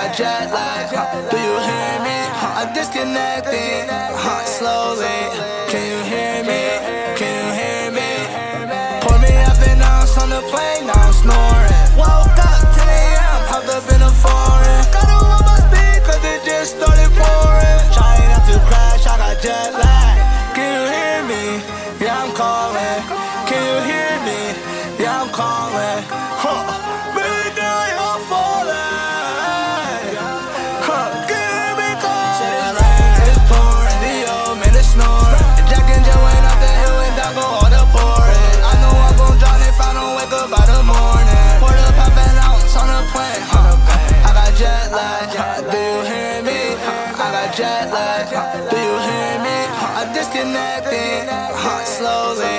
got jet lag. Huh? Do you hear me? Huh? I'm disconnecting huh? slowly. Can you hear me? Can you hear me? Pour me up and i on the plane, now I'm snoring. Woke up 10 a.m., hopped up in a foreign. Got a on my speed, cause it just started pouring. Trying not to crash, I got jet lag. Can you hear me? Yeah, I'm calling. Can you hear me? Yeah, I'm calling. Huh. Jet lag. Do you hear me? I'm disconnecting. Slowly.